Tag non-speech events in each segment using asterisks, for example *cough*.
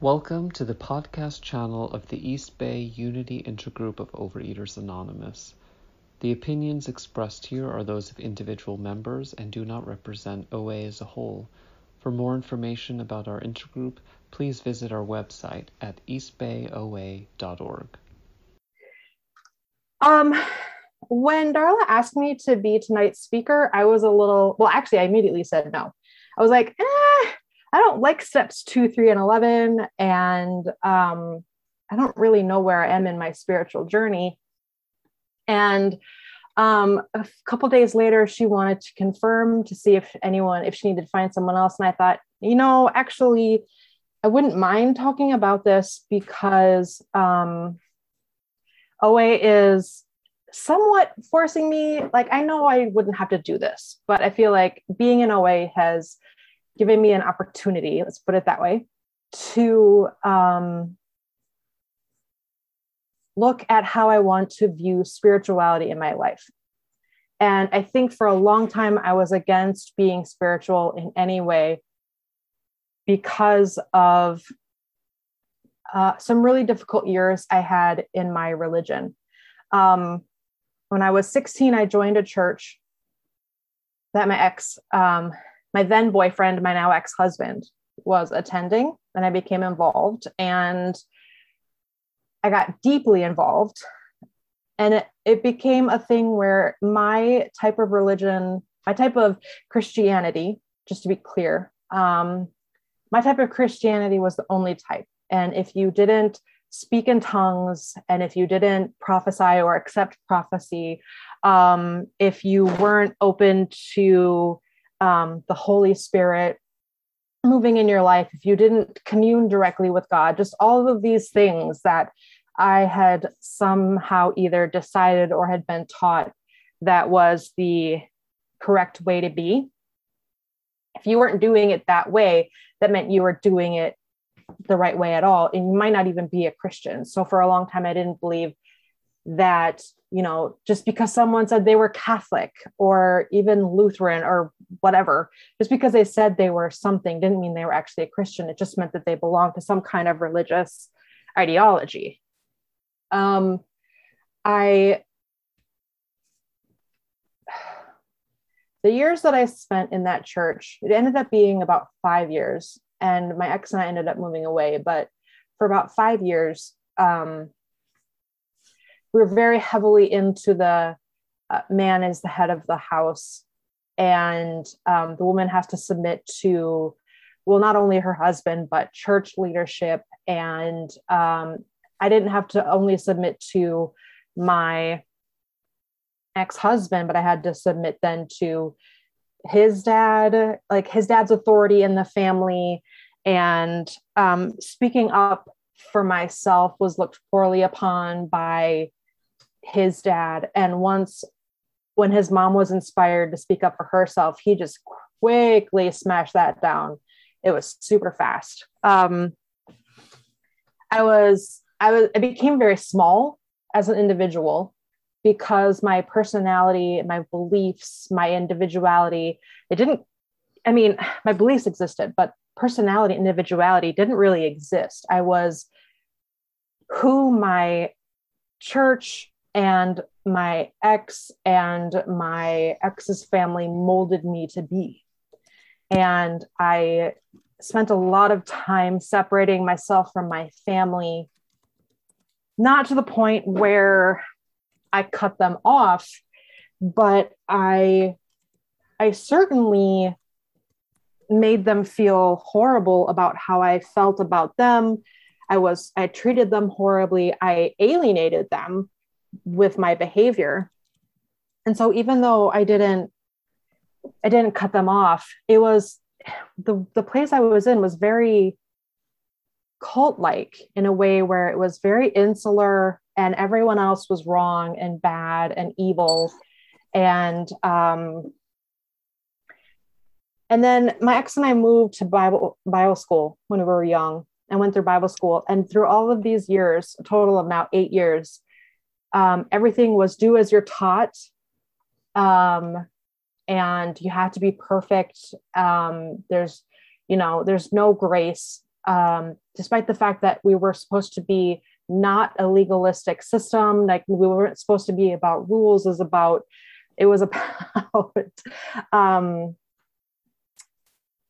Welcome to the podcast channel of the East Bay Unity Intergroup of Overeaters Anonymous. The opinions expressed here are those of individual members and do not represent OA as a whole. For more information about our intergroup, please visit our website at eastbayoa.org. Um, when Darla asked me to be tonight's speaker, I was a little, well, actually, I immediately said no. I was like, eh, I don't like steps two, three, and 11. And um, I don't really know where I am in my spiritual journey. And um, a couple days later, she wanted to confirm to see if anyone, if she needed to find someone else. And I thought, you know, actually, I wouldn't mind talking about this because um, OA is somewhat forcing me. Like, I know I wouldn't have to do this, but I feel like being in OA has giving me an opportunity, let's put it that way, to um, look at how I want to view spirituality in my life. And I think for a long time, I was against being spiritual in any way because of uh, some really difficult years I had in my religion. Um, when I was 16, I joined a church that my ex um, my then boyfriend, my now ex husband, was attending, and I became involved. And I got deeply involved. And it, it became a thing where my type of religion, my type of Christianity, just to be clear, um, my type of Christianity was the only type. And if you didn't speak in tongues and if you didn't prophesy or accept prophecy, um, if you weren't open to um, the Holy Spirit moving in your life, if you didn't commune directly with God, just all of these things that I had somehow either decided or had been taught that was the correct way to be. If you weren't doing it that way, that meant you were doing it the right way at all. And you might not even be a Christian. So for a long time, I didn't believe that you know just because someone said they were catholic or even lutheran or whatever just because they said they were something didn't mean they were actually a christian. It just meant that they belonged to some kind of religious ideology. Um i the years that i spent in that church it ended up being about five years and my ex and i ended up moving away but for about five years um we were very heavily into the uh, man is the head of the house. And um, the woman has to submit to well not only her husband but church leadership. And um, i didn't have to only submit to my ex-husband but i had to submit then to his dad like his dad's authority in the family. And um, speaking up for myself was looked poorly upon by his dad. And once when his mom was inspired to speak up for herself, he just quickly smashed that down. It was super fast. Um, I was, I was, I became very small as an individual because my personality, my beliefs, my individuality, it didn't, I mean, my beliefs existed, but personality, individuality didn't really exist. I was who my church and my ex and my ex's family molded me to be. And I spent a lot of time separating myself from my family, not to the point where I cut them off, but I I certainly made them feel horrible about how I felt about them. I was I treated them horribly. I alienated them with my behavior. And so even though i didn't i didn't cut them off it was the the place i was in was very cult like in a way where it was very insular and everyone else was wrong and bad and evil. And um and then my ex and i moved to bible bible school when we were young and went through bible school. And through all of these years a total of now eight years um, everything was do as you're taught um, and you have to be perfect um, there's you know there's no grace um, despite the fact that we were supposed to be not a legalistic system, like we weren't supposed to be about rules, is about it was *laughs* about um,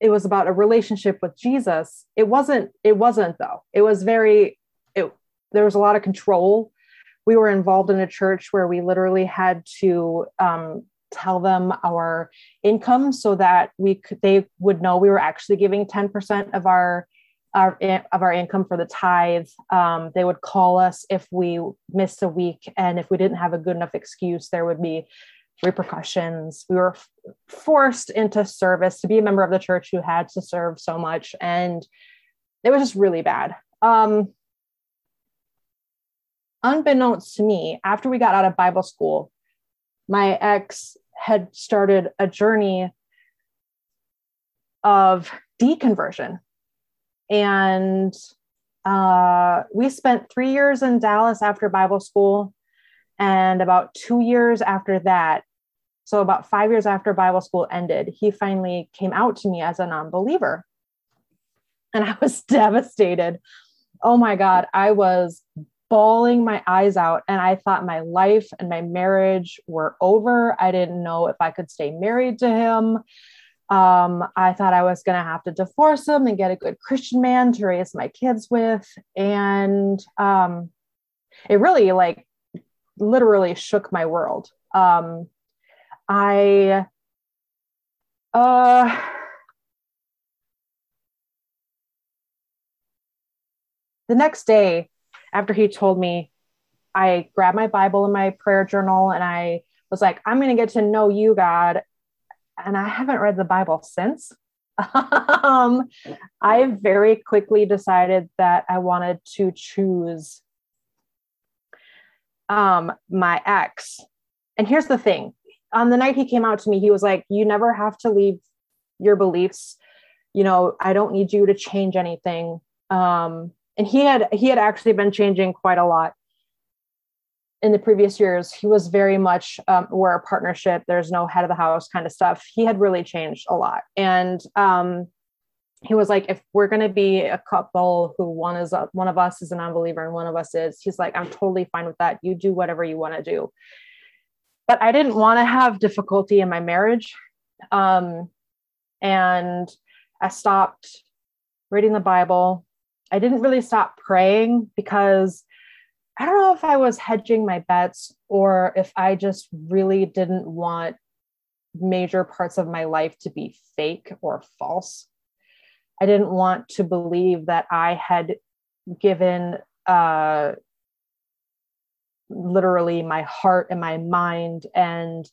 it was about a relationship with Jesus. It wasn't. It wasn't though. It was very. It there was a lot of control. We were involved in a church where we literally had to um, tell them our income so that we could they would know we were actually giving 10% of our our of our income for the tithe. Um, they would call us if we missed a week and if we didn't have a good enough excuse there would be repercussions. We were f- forced into service to be a member of the church who had to serve so much and it was just really bad. Um, unbeknownst to me after we got out of bible school my ex had started a journey of deconversion. And uh, we spent three years in Dallas after Bible school. And about two years after that, so about five years after Bible school ended, he finally came out to me as a non believer. And I was *laughs* devastated. Oh my God, I was bawling my eyes out and I thought my life and my marriage were over. I didn't know if I could stay married to him. Um, I thought I was going to have to divorce him and get a good Christian man to raise my kids with. And um, it really, like, literally shook my world. Um, I, uh, the next day, after he told me, I grabbed my Bible and my prayer journal and I was like, I'm going to get to know you, God. And I haven't read the Bible since. *laughs* um, I very quickly decided that I wanted to choose um, my ex. And here's the thing on the night he came out to me, he was like, You never have to leave your beliefs. You know, I don't need you to change anything. Um, and he had he had actually been changing quite a lot in the previous years. He was very much um, we're a partnership. There's no head of the house kind of stuff. He had really changed a lot. And um, he was like if we're going to be a couple who one is a, one of us is a non-believer and one of us is he's like i'm totally fine with that. You do whatever you want to do. But i didn't want to have difficulty in my marriage um, and i stopped reading the bible I didn't really stop praying because I don't know if I was hedging my bets or if I just really didn't want major parts of my life to be fake or false. I didn't want to believe that I had given uh, literally my heart and my mind and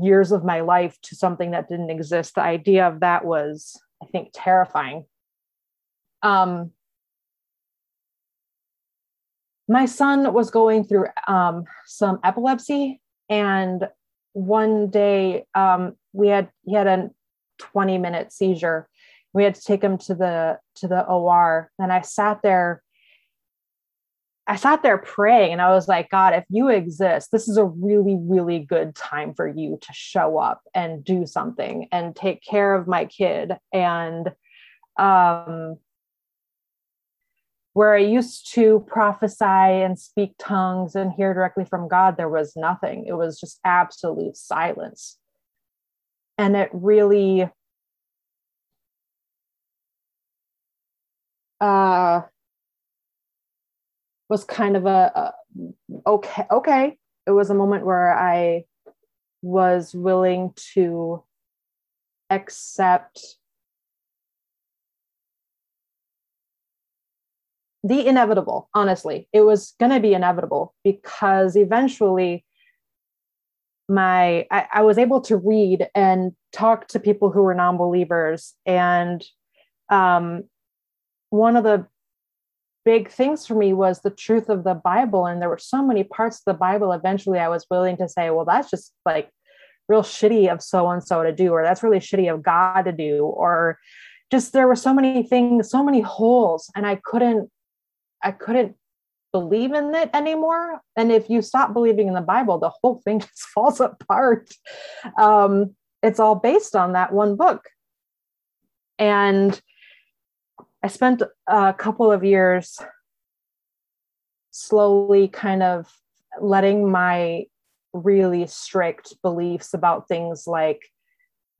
years of my life to something that didn't exist. The idea of that was, I think, terrifying. Um, my son was going through um, some epilepsy and one day um, we had he had a 20 minute seizure. We had to take him to the to the or and i sat there i sat there praying and i was like god if you exist this is a really really good time for you to show up and do something and take care of my kid. And um where I used to prophesy and speak tongues and hear directly from God, there was nothing. It was just absolute silence. And it really uh, was kind of a, a okay, okay. It was a moment where I was willing to accept the inevitable, honestly. It was going to be inevitable because eventually my I, I, was able to read and talk to people who were non-believers and um, one of the big things for me was the truth of the bible and there were so many parts of the bible eventually i was willing to say well that's just like real shitty of so and so to do or that's really shitty of god to do or just there were so many things so many holes and i couldn't I couldn't believe in it anymore. And if you stop believing in the Bible, the whole thing *laughs* just falls apart. Um, it's all based on that one book. And I spent a couple of years slowly kind of letting my really strict beliefs about things like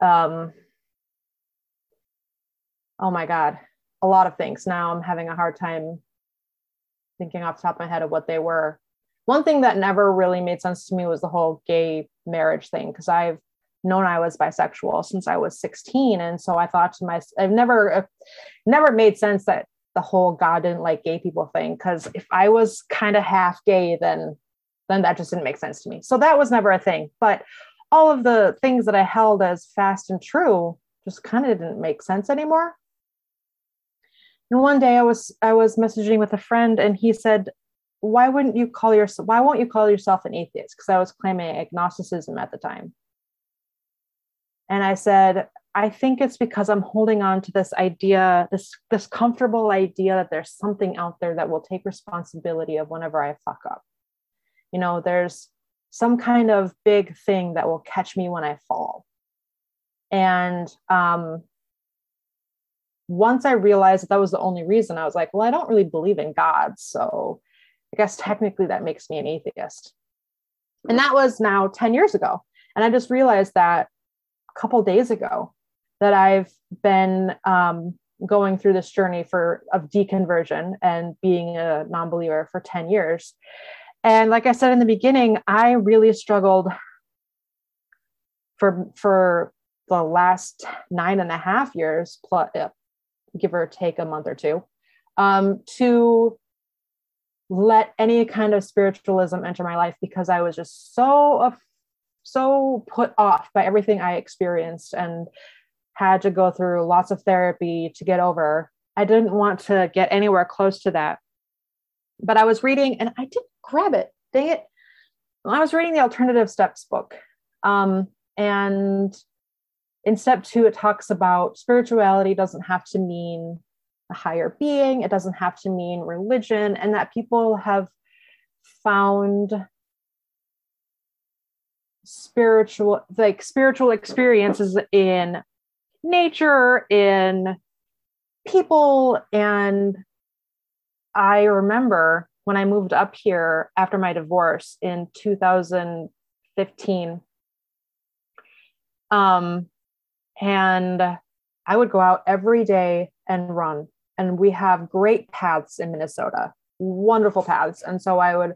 um oh my god a lot of things now i'm having a hard time thinking off the top of my head of what they were one thing that never really made sense to me was the whole gay marriage thing because i've known i was bisexual since i was 16 and so i thought to myself i've never uh, never made sense that the whole god didn't like gay people thing because if i was kind of half gay then then that just didn't make sense to me. So that was never a thing. But all of the things that I held as fast and true just kind of didn't make sense anymore. And one day I was I was messaging with a friend and he said, "Why wouldn't you call yourself why won't you call yourself an atheist?" Because I was claiming agnosticism at the time. And I said, I think it's because I'm holding on to this idea, this this comfortable idea that there's something out there that will take responsibility of whenever I fuck up you know there's some kind of big thing that will catch me when i fall and um, once i realized that that was the only reason i was like well i don't really believe in god so i guess technically that makes me an atheist. And that was now 10 years ago. And i just realized that a couple days ago that i've been um, going through this journey for of deconversion and being a non-believer for 10 years. And like I said in the beginning, I really struggled for for the last nine and a half years, plus, give or take a month or two, um, to let any kind of spiritualism enter my life because I was just so so put off by everything I experienced and had to go through lots of therapy to get over. I didn't want to get anywhere close to that. But I was reading and I didn't grab it. Dang it. I was reading the Alternative Steps book. Um, and in step two, it talks about spirituality doesn't have to mean a higher being, it doesn't have to mean religion, and that people have found spiritual like spiritual experiences in nature in people and i remember when I moved up here after my divorce in 2015. Um, and I would go out every day and run. And we have great paths in Minnesota, wonderful paths. And so I would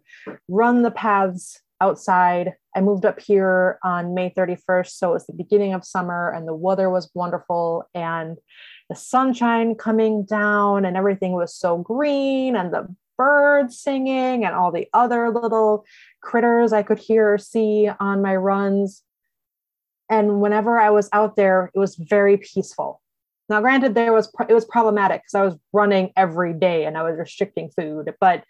run the paths outside. I moved up here on May 31st. So it was the beginning of summer and the weather was wonderful. And the sunshine coming down and everything was so green and the birds singing and all the other little critters I could hear or see on my runs. And whenever I was out there, it was very peaceful. Now, granted, there was it was problematic because I was running every day and I was restricting food, but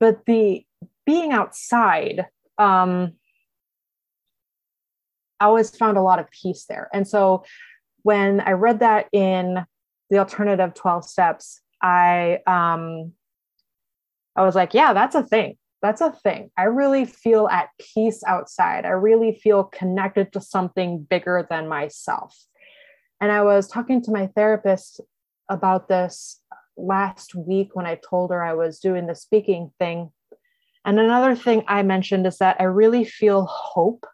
but the being outside, um, I always found a lot of peace there. And so when I read that in the alternative 12 steps, I um, I was like, yeah, that's a thing. That's a thing. I really feel at peace outside. I really feel connected to something bigger than myself. And I was talking to my therapist about this last week when I told her I was doing the speaking thing. And another thing I mentioned is that I really feel hope.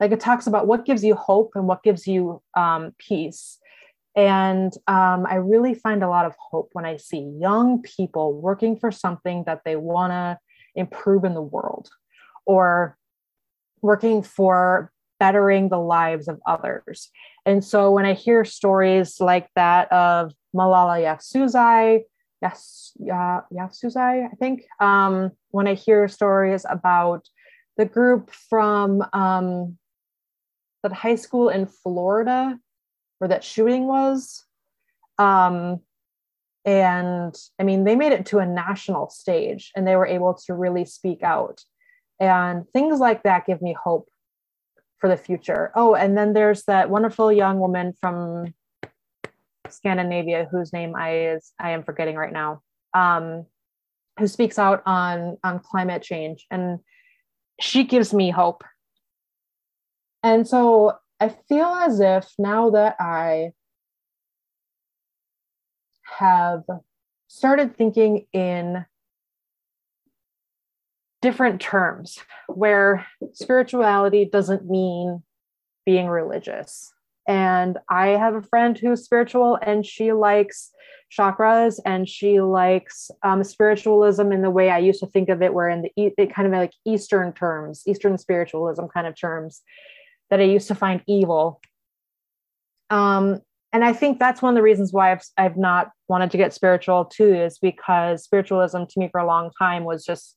Like it talks about what gives you hope and what gives you um, peace. And um, I really find a lot of hope when I see young people working for something that they want to improve in the world or working for bettering the lives of others. And so when I hear stories like that of Malala Yousafzai, yes, yeah, Yousafzai, I think, um, when I hear stories about the group from um, that high school in Florida where that shooting was. Um, and I mean, they made it to a national stage and they were able to really speak out. And things like that give me hope for the future. Oh, and then there's that wonderful young woman from Scandinavia whose name I is I am forgetting right now, um, who speaks out on on climate change, and she gives me hope. And so I feel as if now that I have started thinking in different terms where spirituality doesn't mean being religious. And I have a friend who's spiritual and she likes chakras and she likes um, spiritualism in the way I used to think of it, where in the it kind of like Eastern terms, Eastern spiritualism kind of terms that I used to find evil. Um, and I think that's one of the reasons why I've I've not wanted to get spiritual too, is because spiritualism to me for a long time was just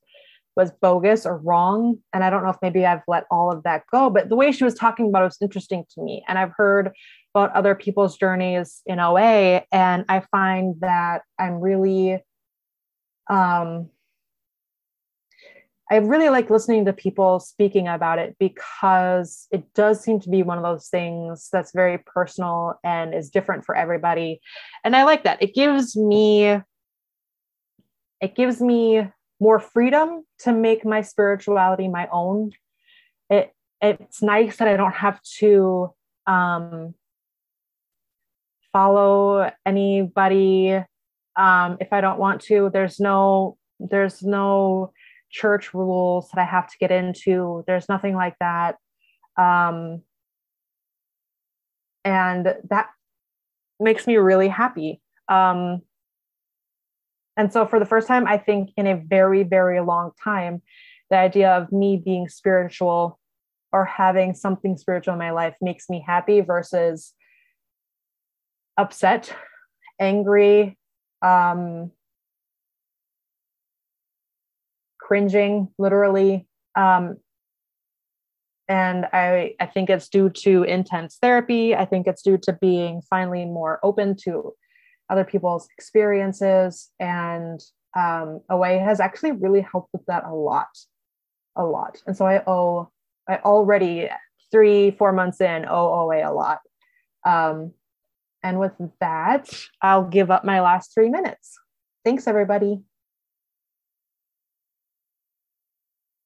was bogus or wrong. And I don't know if maybe I've let all of that go, but the way she was talking about it was interesting to me. And I've heard about other people's journeys in OA, and I find that I'm really um I really like listening to people speaking about it because it does seem to be one of those things that's very personal and is different for everybody. And I like that. It gives me it gives me more freedom to make my spirituality my own. It it's nice that I don't have to um, follow anybody um, if I don't want to. There's no there's no church rules that I have to get into. There's nothing like that. Um, and that makes me really happy. Um, and so, for the first time, I think in a very, very long time, the idea of me being spiritual or having something spiritual in my life makes me happy versus upset, angry, um, cringing, literally. Um, and I, I think it's due to intense therapy. I think it's due to being finally more open to other people's experiences. And um, OA has actually really helped with that a lot, a lot. And so I owe, I already three, four months in, owe OA a lot. Um, and with that, I'll give up my last three minutes. Thanks, everybody.